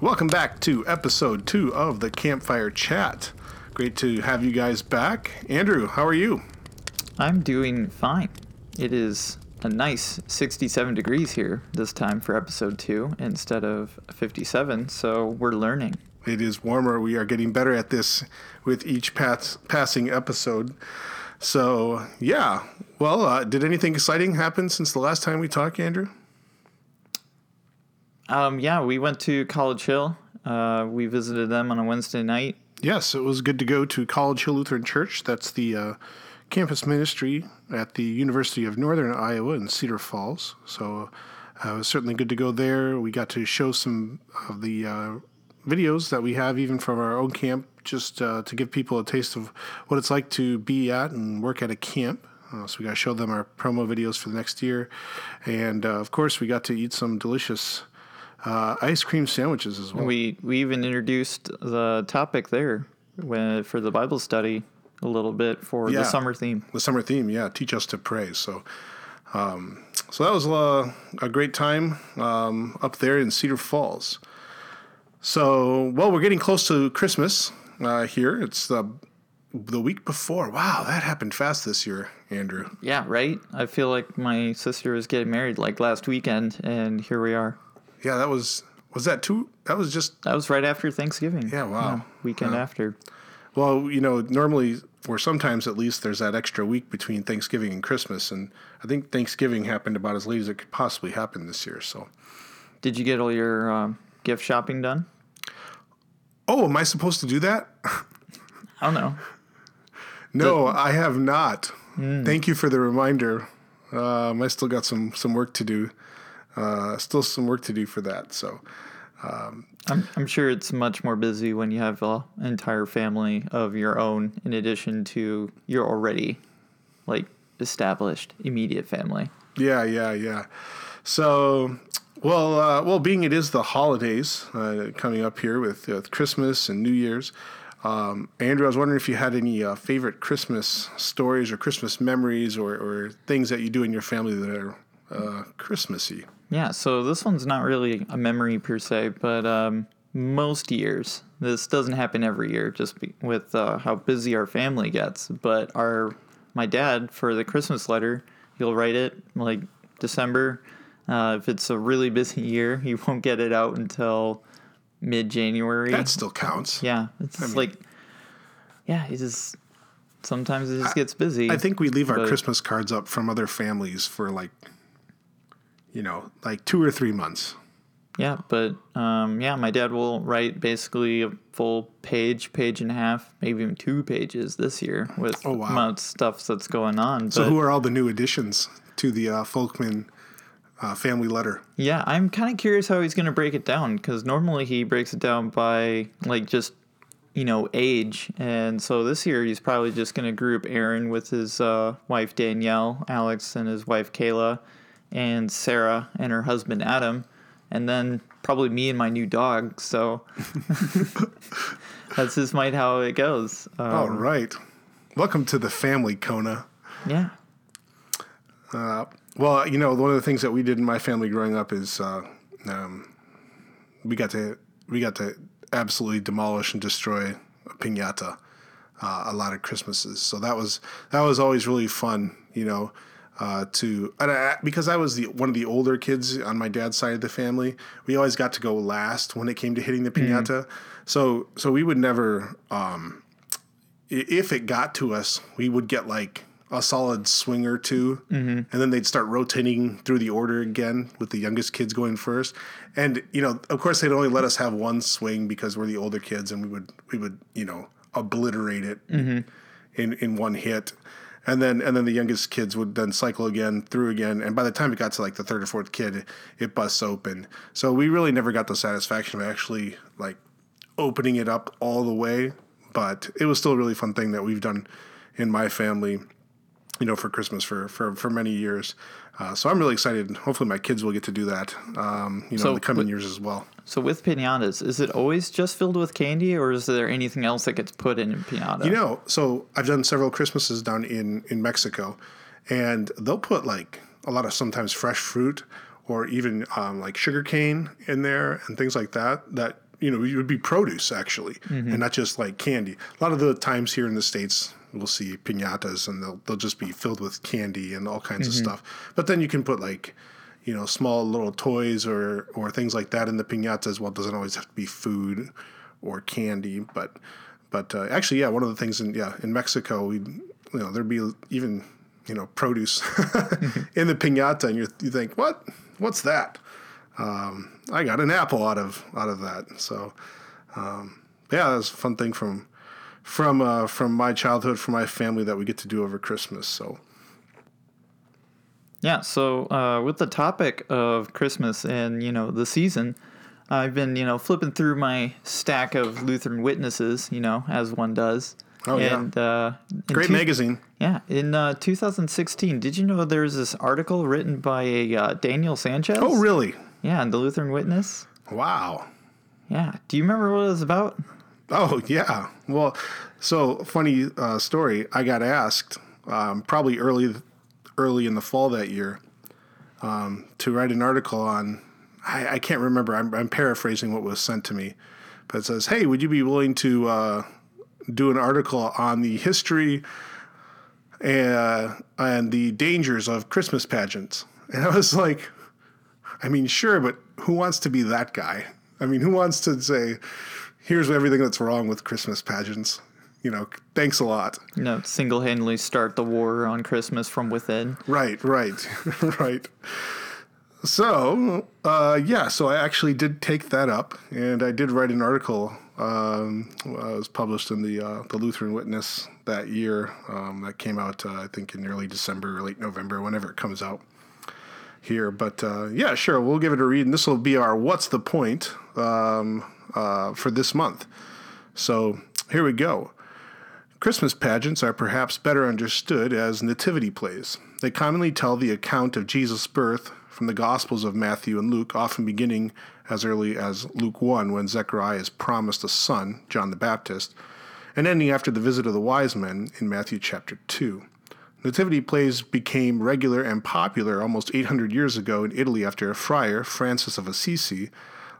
Welcome back to episode two of the Campfire Chat. Great to have you guys back. Andrew, how are you? I'm doing fine. It is a nice 67 degrees here this time for episode two instead of 57, so we're learning. It is warmer. We are getting better at this with each pass- passing episode. So, yeah. Well, uh, did anything exciting happen since the last time we talked, Andrew? Um, yeah, we went to College Hill. Uh, we visited them on a Wednesday night. Yes, it was good to go to College Hill Lutheran Church. That's the uh, campus ministry at the University of Northern Iowa in Cedar Falls. So uh, it was certainly good to go there. We got to show some of the uh, videos that we have even from our own camp just uh, to give people a taste of what it's like to be at and work at a camp. Uh, so we got to show them our promo videos for the next year. And uh, of course, we got to eat some delicious uh, ice cream sandwiches as well. We we even introduced the topic there when, for the Bible study a little bit for Yeah. the summer theme. the summer theme, yeah, teach us to pray. So, um, so that was uh, a great time um, up there in Cedar Falls. So, well, we're getting close to Christmas uh, here. It's the the week before. Wow, that happened fast this year, Andrew. Yeah, right. I feel like my sister was getting married like last weekend, and here we are. Yeah, that was was that two? That was just That was right after Thanksgiving. Yeah, wow. weekend after. well, you know, normally or sometimes at least there's that extra week between Thanksgiving and Christmas, and I think Thanksgiving happened about as late as it could possibly happen this year. So. Did you get all your um, gift shopping done? Oh, am I supposed to do that? I don't know. No, I have not. Thank you for the reminder. Um, I still got some some work to do. Uh, still some work to do for that. So I'm, I'm sure it's much more busy when you have an entire family of your own, in addition to your already like established immediate family. yeah, yeah, yeah. So well, uh, well, being it is the holidays uh, coming up here with uh, Christmas and New Year's. Um, Andrew, I was wondering if you had any uh, favorite Christmas stories or Christmas memories or, or things that you do in your family that are uh, Christmassy. Yeah, so this one's not really a memory per se, but um, most years, this doesn't happen every year just be, with uh, how busy our family gets. But our my dad for the Christmas letter, he'll write it like December. Uh, if it's a really busy year, he won't get it out until mid January. That still counts. Yeah, it's mean- like, yeah, it just sometimes it just gets busy. I think we leave our Christmas cards up from other families for like, you know, like two or three months. Yeah, but um, yeah, my dad will write basically a full page, page and a half, maybe even two pages this year with Oh, wow. amount of stuff that's going on. So, but who are all the new additions to the uh, Folkman uh, family letter? yeah, I'm kind of curious how he's going to break it down because normally he breaks it down by like just you know age, and so this year he's probably just going to group Aaron with his uh, wife Danielle, Alex and his wife Kayla, and Sarah and her husband Adam, and then probably me and my new dog. So that's just might how it goes. Um, all right. Welcome to the family, Kona. Yeah. Well, you know, one of the things that we did in my family growing up is uh, um, we got to we got to absolutely demolish and destroy a pinata uh, a lot of Christmases. So that was that was always really fun, you know. Uh, to and I, because I was the one of the older kids on my dad's side of the family, we always got to go last when it came to hitting the pinata. So so we would never um, if it got to us, we would get like a solid swing or 2 and then they'd start rotating through the order again with the youngest kids going first. And you know, of course, they'd only let us have one swing because we're the older kids, and we would we would you know obliterate it in in one hit. And then and then the youngest kids would then cycle again through again, and by the time it got to like the third or fourth kid, it, busts open. So we really never got the satisfaction of actually like opening it up all the way, but it was still a really fun thing that we've done in my family, you know, for Christmas for for, for many years. Uh, so I'm really excited. Hopefully, my kids will get to do that, um, you know, So in the coming wi- years as well. So with pinatas, is it always just filled with candy, or is there anything else that gets put in a pinata? You know, so I've done several Christmases down in in Mexico, and they'll put like a lot of sometimes fresh fruit or even um, like sugar cane in there and things like that. That you know, it would be produce actually, and not just like candy. A lot of the times here in the states, we'll see pinatas, and they'll they'll just be filled with candy and all kinds of stuff. But then you can put like, you know, small little toys or or things like that in the pinata as well. It doesn't always have to be food or candy, but but uh, actually, yeah, one of the things in yeah in Mexico, we you know there'd be even you know produce in the pinata, and you you think what what's that? Um, I got an apple out of out of that. So um, yeah, that's a fun thing from from uh, from my childhood, from my family that we get to do over Christmas. So Yeah, so uh, with the topic of Christmas and you know the season, I've been you know flipping through my stack of Lutheran witnesses, you know, as one does. Oh, yeah. and, uh, great two- magazine. Yeah, in uh, 2016, did you know there's this article written by a uh, Daniel Sanchez? Oh really? Yeah, in the Lutheran Witness. Wow. Yeah, do you remember what it was about? Oh yeah. Well, so funny uh, story. I got asked um, probably early early in the fall that year um, to write an article on. I, I can't remember. I'm, I'm paraphrasing what was sent to me, but it says, "Hey, would you be willing to uh, do an article on the history uh, and the dangers of Christmas pageants?" And I was like, I mean, sure, but who wants to be that guy? I mean, who wants to say, here's everything that's wrong with Christmas pageants? You know, thanks a lot. You know, single handedly start the war on Christmas from within. Right, right, right. So, uh, yeah, so I actually did take that up, and I did write an article. Um, uh, it was published in the uh, the Lutheran Witness that year. Um, that came out, uh, I think, in early December or late November, whenever it comes out here. But uh, yeah, sure, we'll give it a read, and this will be our "What's the Point" um, uh, for this month. So here we go. Christmas pageants are perhaps better understood as nativity plays. They commonly tell the account of Jesus' birth from the Gospels of Matthew and Luke, often beginning as early as Luke 1, when Zechariah is promised a son, John the Baptist, and ending after the visit of the wise men in Matthew chapter 2. Nativity plays became regular and popular almost 800 years ago in Italy after a friar, Francis of Assisi,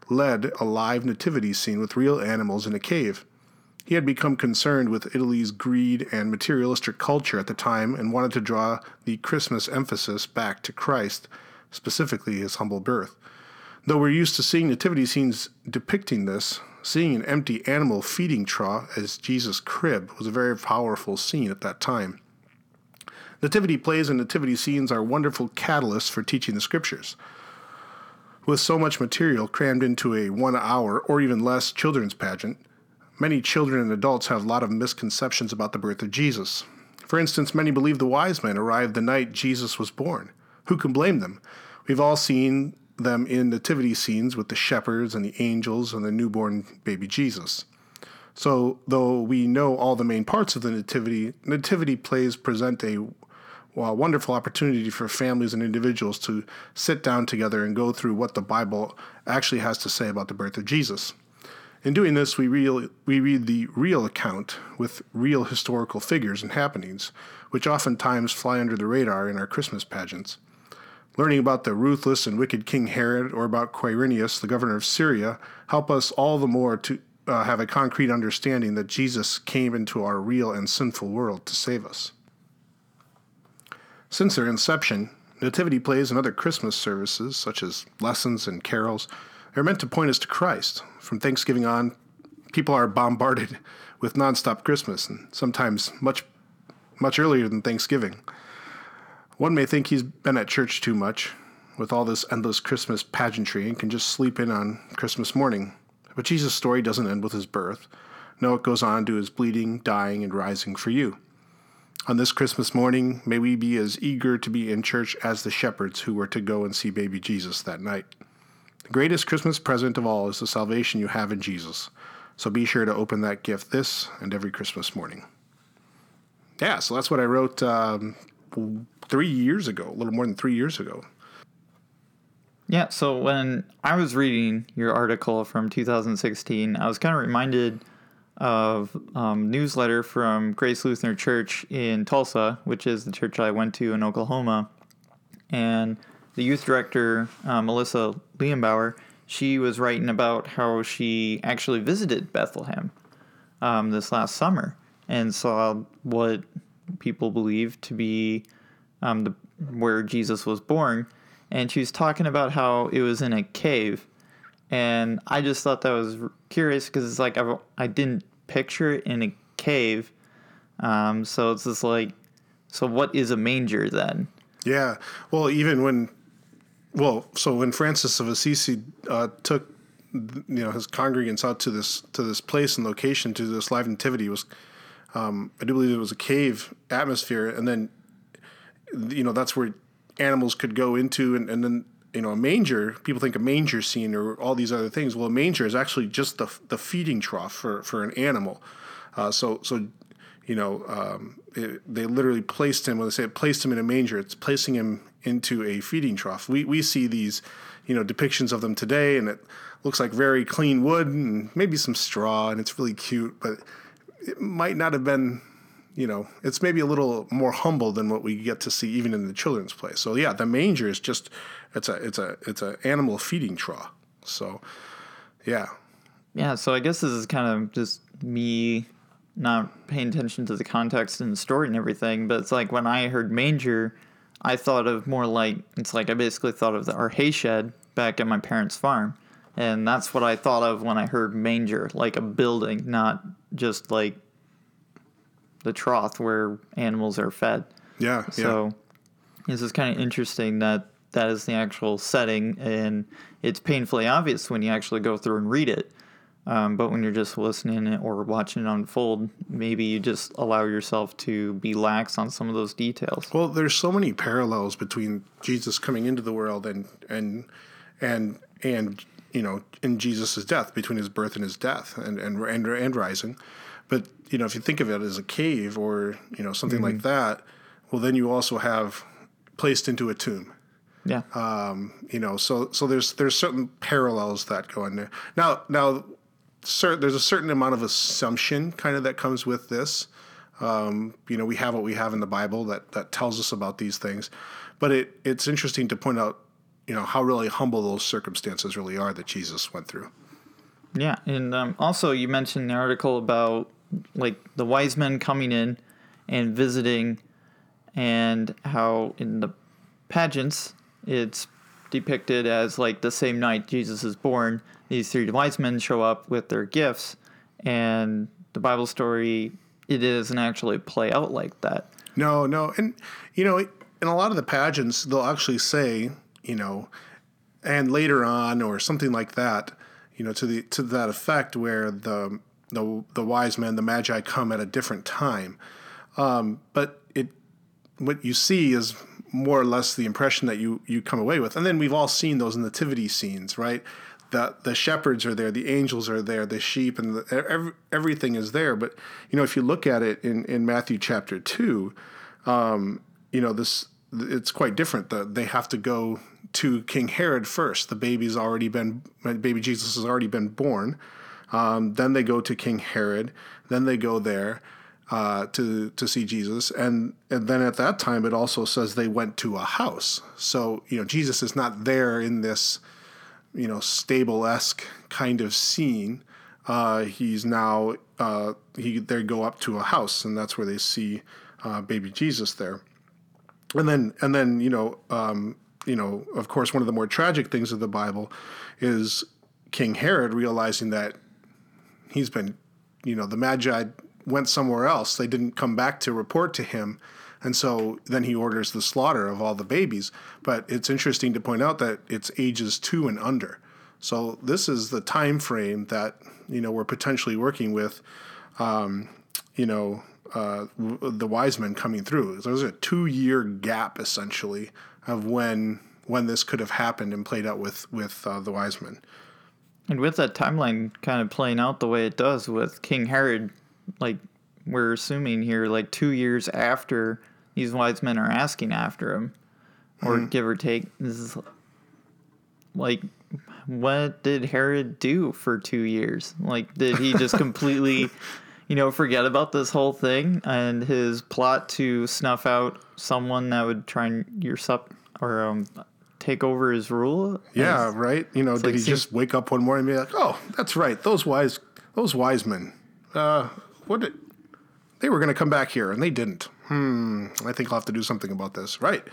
led a live nativity scene with real animals in a cave. He had become concerned with Italy's greed and materialistic culture at the time and wanted to draw the Christmas emphasis back to Christ, specifically his humble birth. Though we're used to seeing nativity scenes depicting this, seeing an empty animal feeding trough as Jesus' crib was a very powerful scene at that time. Nativity plays and nativity scenes are wonderful catalysts for teaching the scriptures. With so much material crammed into a one hour or even less children's pageant, many children and adults have a lot of misconceptions about the birth of Jesus. For instance, many believe the wise men arrived the night Jesus was born. Who can blame them? We've all seen them in nativity scenes with the shepherds and the angels and the newborn baby Jesus. So, though we know all the main parts of the nativity, nativity plays present a well, a wonderful opportunity for families and individuals to sit down together and go through what the Bible actually has to say about the birth of Jesus. In doing this, we, real, we read the real account with real historical figures and happenings, which oftentimes fly under the radar in our Christmas pageants. Learning about the ruthless and wicked King Herod or about Quirinius, the governor of Syria, help us all the more to uh, have a concrete understanding that Jesus came into our real and sinful world to save us. Since their inception, nativity plays and other Christmas services, such as lessons and carols, are meant to point us to Christ. From Thanksgiving on, people are bombarded with nonstop Christmas, and sometimes much, much earlier than Thanksgiving. One may think he's been at church too much with all this endless Christmas pageantry and can just sleep in on Christmas morning. But Jesus' story doesn't end with his birth. No, it goes on to his bleeding, dying, and rising for you. On this Christmas morning, may we be as eager to be in church as the shepherds who were to go and see baby Jesus that night. The greatest Christmas present of all is the salvation you have in Jesus. So be sure to open that gift this and every Christmas morning. Yeah, so that's what I wrote um, three years ago, a little more than three years ago. Yeah, so when I was reading your article from 2016, I was kind of reminded of um, newsletter from Grace Lutheran Church in Tulsa, which is the church I went to in Oklahoma, and the youth director uh, Melissa Lienbauer. she was writing about how she actually visited Bethlehem um, this last summer and saw what people believe to be um, the where Jesus was born, and she was talking about how it was in a cave, and I just thought that was curious because it's like I I didn't picture it in a cave, um, so it's just like, so what is a manger then? Yeah. Well, even when, well, so when Francis of Assisi uh, took, you know, his congregants out to this to this place and location to this live nativity was, um, I do believe it was a cave atmosphere, and then, you know, that's where animals could go into, and, and then you know a manger. People think a manger scene or all these other things. Well, a manger is actually just the the feeding trough for for an animal. Uh, so so you know, um, it, they literally placed him when they say placed him in a manger. It's placing him into a feeding trough. We we see these, you know, depictions of them today, and it looks like very clean wood and maybe some straw, and it's really cute, but it might not have been. You know, it's maybe a little more humble than what we get to see even in the children's play. So yeah, the manger is just it's a it's a it's a animal feeding trough. So yeah, Yeah, so I guess this is kind of just me not paying attention to the context and the story and everything, but it's like when I heard manger, I thought of more like it's like I basically thought of the, our hay shed back at my parents' farm. And that's what I thought of when I heard manger, like a building, not just like the trough where animals are fed. yeah, yeah. So this is kind of interesting that that is the actual setting, and it's painfully obvious when you actually go through and read it. Um, but when you're just listening or watching it unfold, maybe you just allow yourself to be lax on some of those details. Well, there's so many parallels between Jesus coming into the world and and and and you know in Jesus' death between his birth and his death and and and, and rising. But you know, if you think of it as a cave or you know something like that, well, then you also have placed into a tomb. Yeah. You know, so so there's there's certain parallels that go in there. Now now, there's a certain amount of assumption kind of that comes with this. Um, you know, we have what we have in the Bible that that tells us about these things, but it it's interesting to point out, you know, how really humble those circumstances really are that Jesus went through. Yeah, and um, also you mentioned the article about like the wise men coming in and visiting, and how in the pageants it's depicted as like the same night Jesus is born. These three wise men show up with their gifts, and the Bible story it doesn't actually play out like that. No, no, and you know, in a lot of the pageants, they'll actually say, you know, and later on or something like that, you know, to the to that effect, where the the the wise men, the magi, come at a different time. Um, but it, what you see is more or less the impression that you you come away with, and then we've all seen those nativity scenes, right? The the shepherds are there, the angels are there, the sheep, and the, every, everything is there. But you know, if you look at it in in Matthew chapter two, um, you know this it's quite different. The, they have to go to King Herod first. The baby's already been baby Jesus has already been born. Um, then they go to King Herod. Then they go there uh, to to see Jesus, and and then at that time it also says they went to a house. So you know Jesus is not there in this you know stable esque kind of scene. Uh, he's now uh, he they go up to a house, and that's where they see uh, baby Jesus there. And then and then you know um, you know of course one of the more tragic things of the Bible is King Herod realizing that he's been you know the Magi went somewhere else. They didn't come back to report to him. And so then he orders the slaughter of all the babies. But it's interesting to point out that it's ages two and under. So this is the time frame that you know we're potentially working with. Um, you know uh, the wise men coming through. So There's a two year gap essentially of when when this could have happened and played out with with uh, the wise men. And with that timeline kind of playing out the way it does with King Herod, like we're assuming here, like two years after these wise men are asking after him, or give or take, this is like, what did Herod do for two years? Like, did he just completely, you know, forget about this whole thing and his plot to snuff out someone that would try and usurp or um, take over his rule? Yeah, right. You know, did like he seems- just wake up one morning and be like, "Oh, that's right, those wise, those wise men, uh, what did, they were going to come back here and they didn't. Hmm, I think I'll have to do something about this." Right.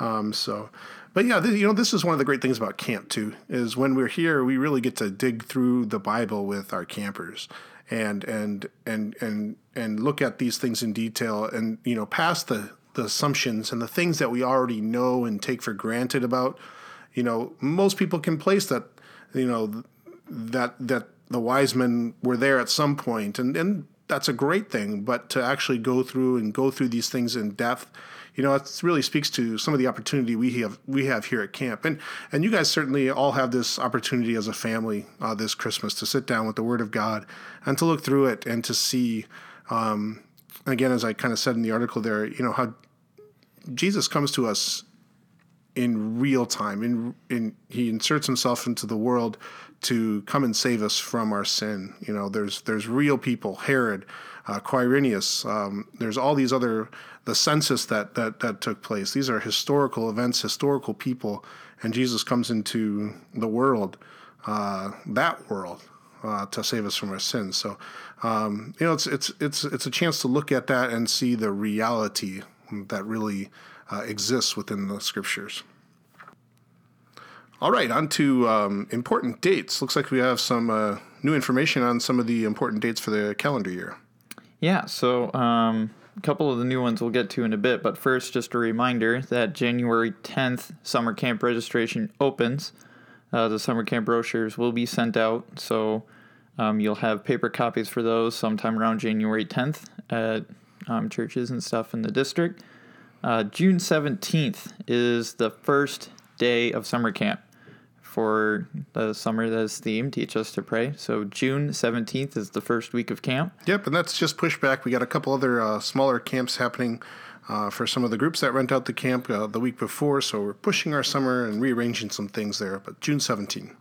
Um, so, but yeah, th- you know, this is one of the great things about camp too. Is when we're here, we really get to dig through the Bible with our campers, and and and and and look at these things in detail, and you know, past the the assumptions and the things that we already know and take for granted about. You know, most people can place that. You know, that that the wise men were there at some point, and and that's a great thing. But to actually go through and go through these things in depth, you know, it really speaks to some of the opportunity we have we have here at camp, and and you guys certainly all have this opportunity as a family uh, this Christmas to sit down with the Word of God and to look through it and to see. Um, again, as I kind of said in the article there, you know how Jesus comes to us in real time. In in he inserts himself into the world to come and save us from our sin. You know, there's there's real people, Herod, uh, Quirinius. Um, there's all these other the census that that that took place. These are historical events, historical people, and Jesus comes into the world, uh, that world. Uh, to save us from our sins, so um, you know it's it's it's it's a chance to look at that and see the reality that really uh, exists within the scriptures. All right, on to um, important dates. Looks like we have some uh, new information on some of the important dates for the calendar year. Yeah, so um, a couple of the new ones we'll get to in a bit, but first, just a reminder that January 10th, summer camp registration opens. Uh, the summer camp brochures will be sent out, so um, you'll have paper copies for those sometime around January 10th at um, churches and stuff in the district. Uh, June 17th is the first day of summer camp for the summer that is themed Teach Us to Pray. So June 17th is the first week of camp. Yep, and that's just pushed back. We got a couple other uh, smaller camps happening uh, for some of the groups that rent out the camp uh, the week before, so we're pushing our summer and rearranging some things there. But June 17.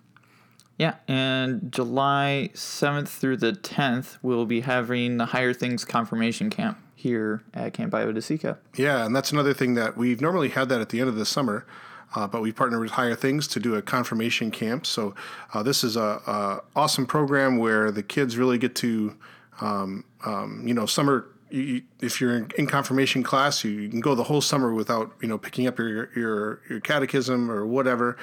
Yeah, and July 7th through the 10th, we'll be having the Higher Things Confirmation Camp here at Camp IO-DISE-CA. Yeah, and that's another thing that we've normally had that at the end of the summer, uh, but we partnered with Higher Things to do a confirmation camp. So uh, this is a, a awesome program where the kids really get to, um, um, you know, summer. You, if you're in, confirmation class, you, you can go the whole summer without you know picking up your your your catechism or whatever,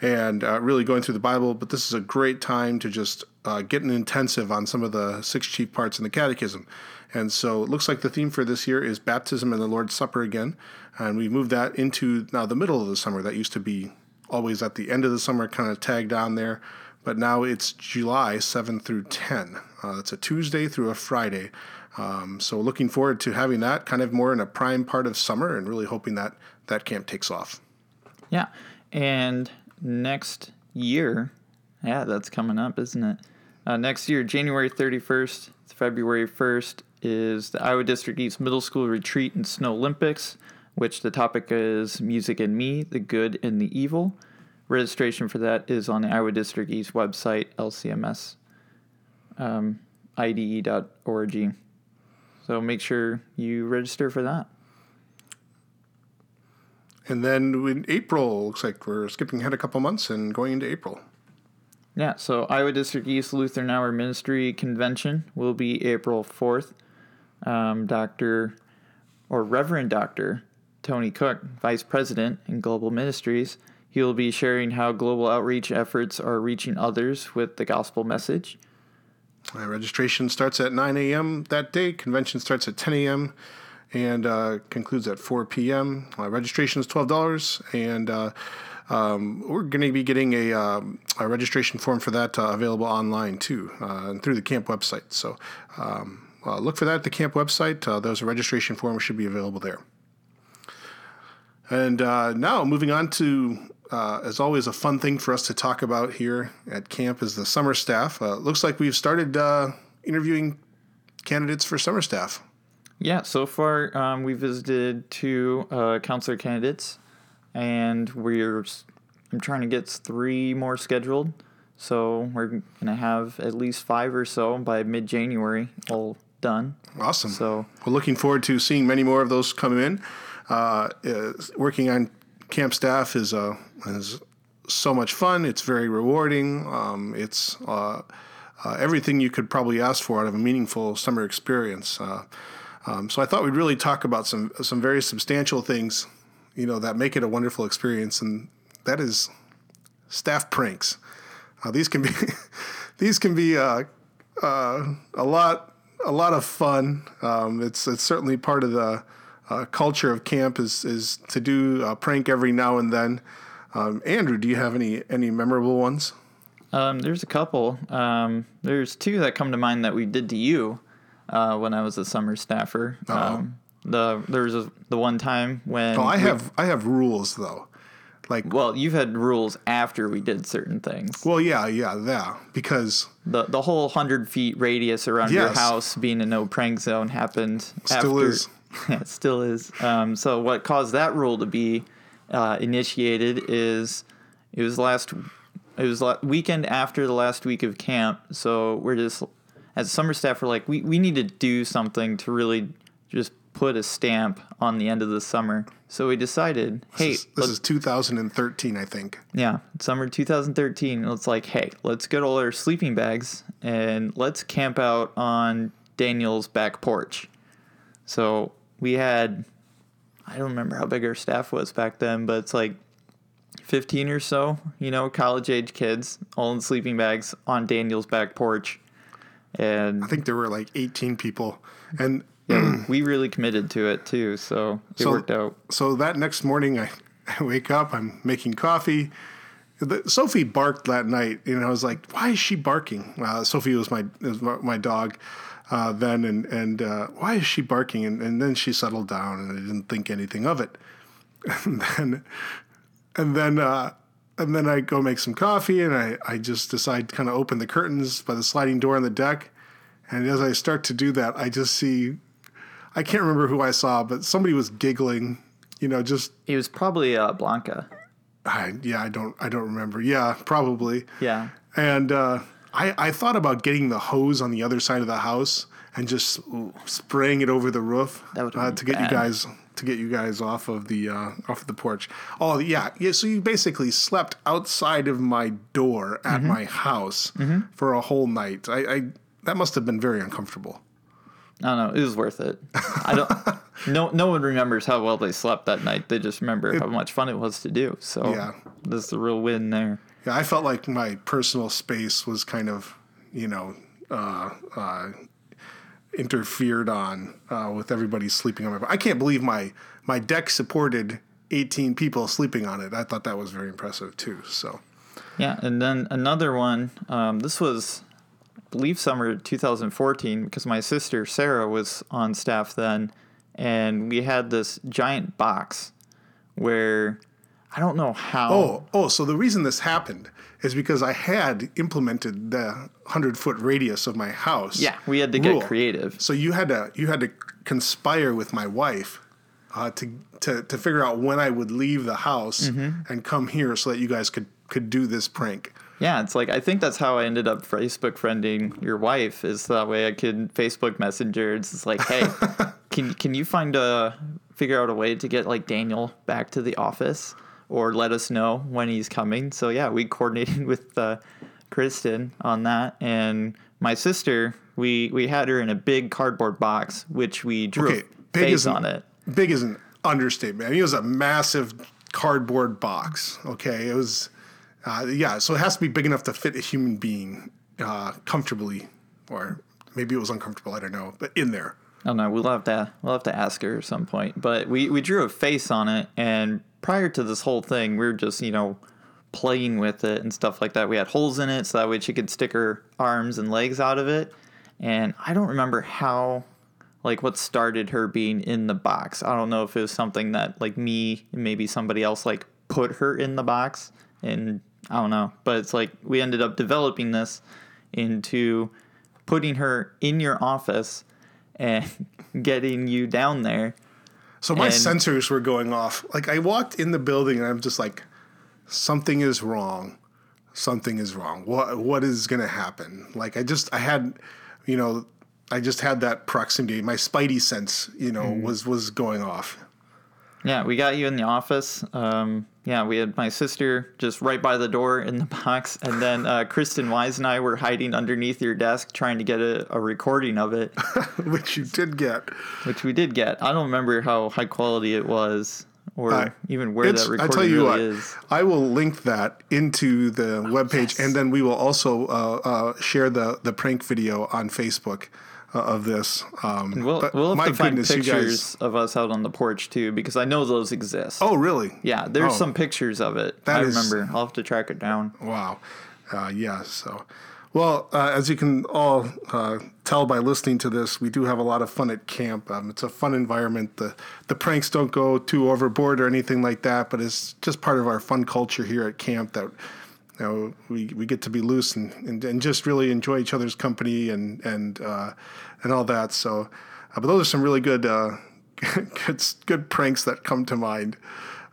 and uh, really going through the Bible. But this is a great time to just uh, get an intensive on some of the six chief parts in the catechism. And so it looks like the theme for this year is baptism and the Lord's Supper again. And we moved that into now the middle of the summer. That used to be always at the end of the summer, kind of tagged on there. But now it's July 7 through 10. Uh, it's a Tuesday through a Friday. Um, so looking forward to having that kind of more in a prime part of summer and really hoping that that camp takes off. Yeah, and next year, yeah, that's coming up, isn't it? Uh, next year, January 31st, February 1st, is the Iowa District East Middle School Retreat and Snow Olympics, which the topic is Music and Me, the Good and the Evil. Registration for that is on the Iowa District East website, lcms, um, ide.org. So make sure you register for that. And then in April, looks like we're skipping ahead a couple months and going into April. Yeah, so Iowa District East Lutheran Hour Ministry Convention will be April 4th. Um, Dr. or Reverend Dr. Tony Cook, Vice President in Global Ministries, he will be sharing how global outreach efforts are reaching others with the gospel message. Uh, registration starts at 9 a.m. that day. Convention starts at 10 a.m. and uh, concludes at 4 p.m. Uh, registration is $12, and uh, um, we're going to be getting a, um, a registration form for that uh, available online too, uh, and through the camp website. So um, uh, look for that at the camp website. Uh, there's a registration form should be available there. And uh, now moving on to, uh, as always, a fun thing for us to talk about here at camp is the summer staff. Uh, looks like we've started uh, interviewing candidates for summer staff. Yeah, so far um, we visited two counselor candidates, and we're I'm trying to get three more scheduled. So we're gonna have at least five or so by mid January, all done. Awesome. So We're looking forward to seeing many more of those come in. Uh, uh, working on camp staff is uh, is so much fun. It's very rewarding. Um, it's uh, uh, everything you could probably ask for out of a meaningful summer experience. Uh, um, so I thought we'd really talk about some some very substantial things, you know, that make it a wonderful experience, and that is staff pranks. These can be these can be uh, uh, a lot a lot of fun. Um, it's it's certainly part of the uh, culture of camp is is to do a prank every now and then. Um, Andrew, do you have any any memorable ones? Um, there's a couple. Um, there's two that come to mind that we did to you uh, when I was a summer staffer. Um, the there's a, the one time when Oh, I we- have I have rules though. Like, well, you've had rules after we did certain things. well, yeah, yeah, that because The the whole hundred feet radius around your house being a no prank zone happened. Still after, is. Yeah, it still is. Um, so what caused that rule to be uh, initiated is it was last it was la- weekend after the last week of camp. So we're just as summer staff we're like we we need to do something to really just put a stamp on the end of the summer. So we decided, hey, this, let's- is 2013, I think. yeah, summer 2013. It's like, hey, let's get all our sleeping bags and let's camp out on Daniel's back porch. So we had, I don't remember how big our staff was back then, but it's like 15 or so, you know, college age kids, all in sleeping bags on Daniel's back porch. And I think there were like 18 people, and yeah, we really committed to it too. So it So- worked out. so that next morning I, I wake up, I'm making coffee. The, Sophie barked that night, and I was like, "Why is she barking?" Uh, Sophie was my was my, my dog uh, then, and and uh, why is she barking? And, and then she settled down, and I didn't think anything of it. And then and then uh, and then I go make some coffee, and I I just decide to kind of open the curtains by the sliding door on the deck. And as I start to do that, I just see I can't remember who I saw, but somebody was giggling. You know, just It was probably uh, Blanca. I, yeah, I don't I don't remember. Yeah, probably. Yeah. And uh, I I thought about getting the hose on the other side of the house and just spraying it over the roof That uh, to get you guys to get you guys off of the uh, off of the porch. Oh yeah, yeah. So you basically slept outside of my door at Mm-hmm. my house for a whole night. I, I that must have been very uncomfortable. I don't know. It was worth it. I don't. no, no one remembers how well they slept that night. They just remember how much fun it was to do. So Yeah. that's the real win there. Yeah, I felt like my personal space was kind of, you know, uh, uh, interfered on uh, with everybody sleeping on my. I can't believe my my deck supported 18 people sleeping on it. I thought that was very impressive too. So Yeah, and then another one. Um, this was, believe, summer 2014 because my sister Sarah was on staff then, and we had this giant box where I don't know how. oh oh, so the reason this happened is because I had implemented the 100 foot radius of my house. Yeah, we had to get creative. So you had to you had to conspire with my wife uh, to to to figure out when I would leave the house Mm-hmm. and come here so that you guys could could do this prank. Yeah, it's like I think that's how I ended up Facebook friending your wife. Is that way I could Facebook Messenger. It's like, hey, can can you find a figure out a way to get like Daniel back to the office or let us know when he's coming? So yeah, we coordinated with uh, Kristen on that, and my sister. We we had her in a big cardboard box, which we drew Okay, a big face on it. Big is an understatement. I mean, it was a massive cardboard box. Okay, it was uh, yeah. So it has to be big enough to fit a human being uh, comfortably, or maybe it was uncomfortable. I don't know, but in there. I don't know. We'll have to we'll have to ask her at some point. But we we drew a face on it, and prior to this whole thing, we were just you know playing with it and stuff like that. We had holes in it so that way she could stick her arms and legs out of it. And I don't remember how like what started her being in the box. I don't know if it was something that like me and maybe somebody else like put her in the box and I don't know. But it's like we ended up developing this into putting her in your office and getting you down there. So my And- sensors were going off. Like I walked in the building and I'm just like, something is wrong. Something is wrong. What what is gonna happen? Like I just I had, you know, I just had that proximity. My spidey sense, you know, mm-hmm. was was going off. Yeah, we got you in the office. Um, yeah, we had my sister just right by the door in the box, and then uh, Kristen Wise and I were hiding underneath your desk trying to get a, a recording of it, which you did get. which we did get. I don't remember how high quality it was, or Uh, even where that I recording tell you really what, is. I will link that into the webpage, yes. and then we will also uh, uh, share the the prank video on Facebook of this. Um, We'll, we'll have to find goodness, pictures guys! of us out on the porch too, because I know those exist. Oh, really? yeah, there's Oh. some pictures of it. I is- remember. I'll have to track it down. Wow. Uh, yeah. So, well, uh, as you can all uh, tell by listening to this, we do have a lot of fun at camp. Um, it's a fun environment. The the pranks don't go too overboard or anything like that, but it's just part of our fun culture here at camp that. You know, we, we get to be loose and, and, and just really enjoy each other's company and and uh, and all that. So, uh, but those are some really good uh, good good pranks that come to mind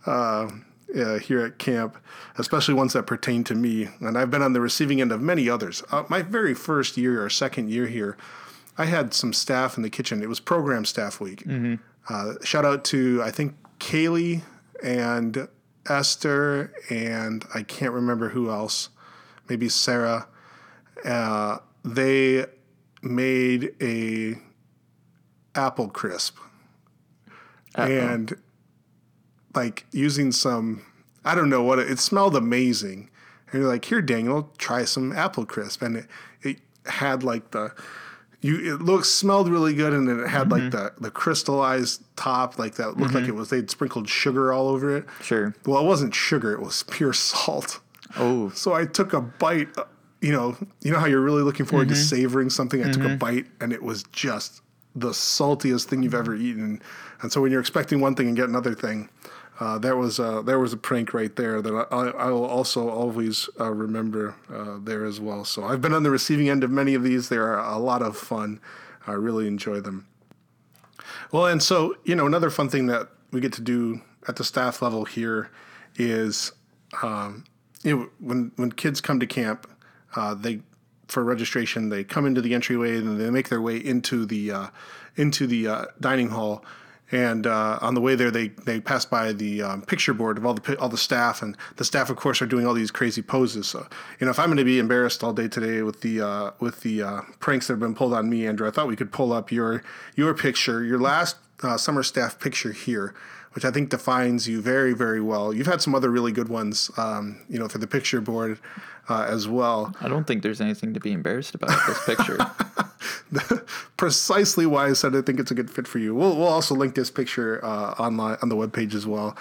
uh, uh, here at camp, especially ones that pertain to me. And I've been on the receiving end of many others. Uh, my very first year or second year here, I had some staff in the kitchen. It was program staff week. Uh, shout out to, I think, Kaylee and Esther, and I can't remember who else, maybe Sarah. Uh, they made a apple crisp and like using some I don't know what it, it smelled amazing. And you're like, here, Daniel, try some apple crisp, and it, it had like the you it looked smelled really good, and then it had like mm-hmm. the the crystallized top, like that looked like mm-hmm. it was they'd sprinkled sugar all over it. Sure. Well, it wasn't sugar; it was pure salt. Oh, So I took a bite. uh, You know, you know how you're really looking forward to mm-hmm. savoring something. I took a bite, and it was just the saltiest thing you've ever eaten. And so when you're expecting one thing and get another thing, uh, there was a, there was a prank right there that I, I, will also always uh, remember uh, there as well. So I've been on the receiving end of many of these. They are a lot of fun. I really enjoy them. Well, and so you know, another fun thing that we get to do at the staff level here is, um, you know, when when kids come to camp, uh, they for registration they come into the entryway and they make their way into the uh, into the uh, dining hall. And uh, on the way there, they, they pass by the um, picture board of all the all the staff, and the staff, of course, are doing all these crazy poses. So, you know, if I'm going to be embarrassed all day today with the uh, with the uh, pranks that have been pulled on me, Andrew, I thought we could pull up your your picture, your last uh, summer staff picture here, which I think defines you very very well. You've had some other really good ones, um, you know, for the picture board uh, as well. I don't think there's anything to be embarrassed about with this picture. precisely why I said I think it's a good fit for you. We'll, we'll also link this picture uh, online on the webpage as well.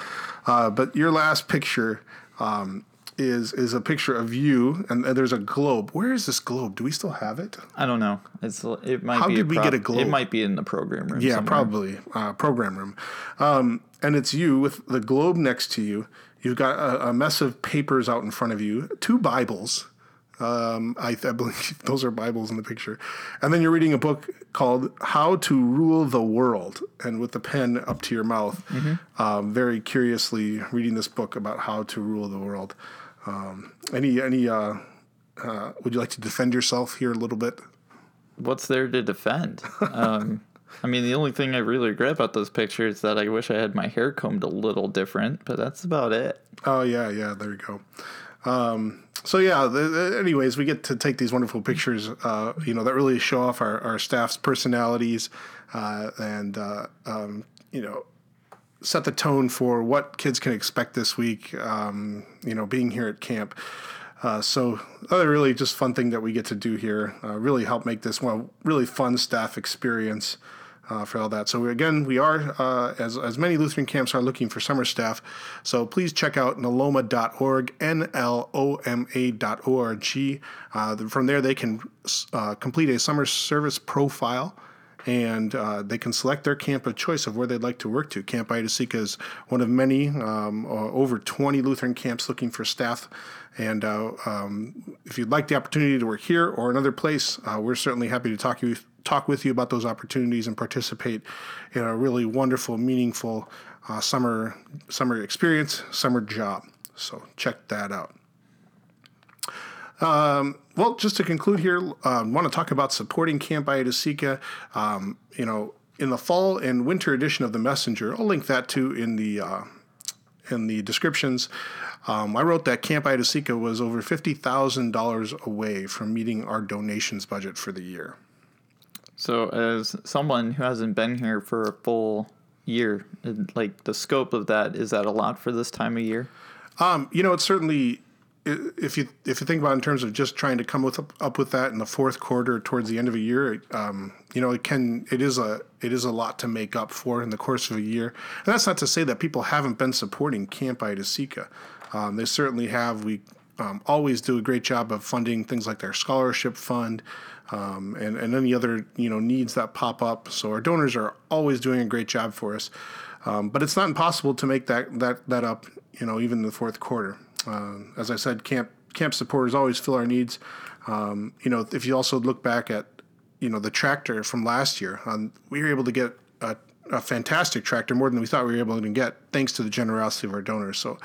Uh, but your last picture um, is is a picture of you, and, there's a globe. Where is this globe? Do we still have it? I don't know. It's it might How be. did we prop- get a globe? It might be in the program room. Yeah, somewhere. probably uh, program room. Um, and it's you with the globe next to you. You've got a, a mess of papers out in front of you, two Bibles. Um, I, I believe those are Bibles in the picture. And then you're reading a book called How to Rule the World, and with the pen up to your mouth, um, very curiously reading this book about how to rule the world. Um, any, any, uh, uh, would you like to defend yourself here a little bit? What's there to defend? Um, I mean, the only thing I really regret about those pictures is that I wish I had my hair combed a little different, but that's about it. Oh yeah, yeah. There you go. Um, so yeah. The, anyways, we get to take these wonderful pictures. Uh, you know that really show off our, our staff's personalities, uh, and uh, um, you know set the tone for what kids can expect this week. Um, you know, being here at camp. Uh, so other really just fun thing that we get to do here uh, really help make this one really fun staff experience uh, for all that. So again, we are uh, as as many Lutheran camps are looking for summer staff. So please check out nloma.org, n l o m a.org. Uh, from there, they can uh, complete a summer service profile and uh, they can select their camp of choice of where they'd like to work to. Camp IO-DISE-CA is one of many, um, over 20 Lutheran camps looking for staff. And uh, um, if you'd like the opportunity to work here or another place, uh, we're certainly happy to talk you talk with you about those opportunities and participate in a really wonderful, meaningful uh, summer summer experience, summer job. So check that out. Well, just to conclude here, I um, want to talk about supporting Camp IO-DISE-CA. Um, you know, in the fall and winter edition of the Messenger, I'll link that too in the uh, in the descriptions. Um, I wrote that Camp IO-DISE-CA was over fifty thousand dollars away from meeting our donations budget for the year. So, as someone who hasn't been here for a full year, like the scope of that, is that a lot for this time of year? Um, you know, it's certainly if you if you think about it in terms of just trying to come with up with that in the fourth quarter towards the end of a year, um, you know, it can it is a it is a lot to make up for in the course of a year. And that's not to say that people haven't been supporting Camp IO-DISE-CA. Um, they certainly have. We um, always do a great job of funding things like their scholarship fund um, and and any other you know needs that pop up. So our donors are always doing a great job for us. Um, but it's not impossible to make that that that up. You know, even in the fourth quarter. Uh, as I said, camp camp supporters always fill our needs. Um, you know, if you also look back at you know the tractor from last year, um, we were able to get a, a, fantastic tractor, more than we thought we were able to get, thanks to the generosity of our donors. So.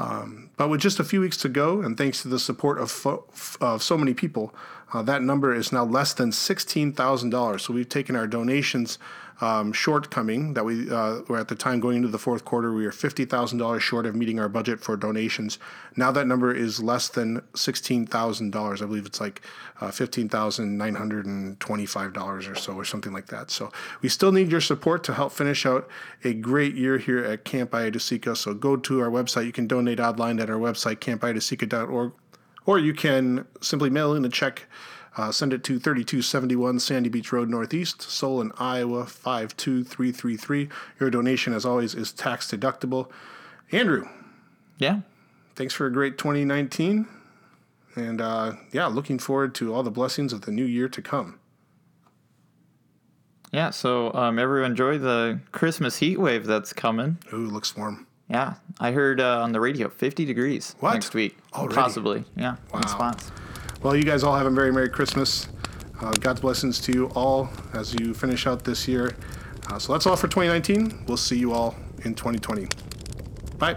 Um, but with just a few weeks to go, and thanks to the support of, fo- of so many people, uh, that number is now less than $16,000. So we've taken our donations um, shortcoming that we uh, were at the time going into the fourth quarter. We were fifty thousand dollars short of meeting our budget for donations. Now that number is less than sixteen thousand dollars. I believe it's like uh, fifteen thousand nine hundred and twenty-five dollars or so, or something like that. So we still need your support to help finish out a great year here at Camp IO-DISE-CA. So go to our website. You can donate online at our website campidasica.org, or you can simply mail in a check uh, send it to 3271 Sandy Beach Road Northeast, Solon, Iowa 52333. Your donation, as always, is tax deductible. Andrew. Yeah. Thanks for a great 2019. And uh, yeah, looking forward to all the blessings of the new year to come. Yeah, so um, everyone enjoy the Christmas heat wave that's coming. Ooh, looks warm. Yeah, I heard uh, on the radio 50 degrees what? next week. Already? Possibly, yeah. Wow. Well, you guys all have a very Merry Christmas. Uh, God's blessings to you all as you finish out this year. Uh, so that's all for 2019. We'll see you all in 2020. Bye.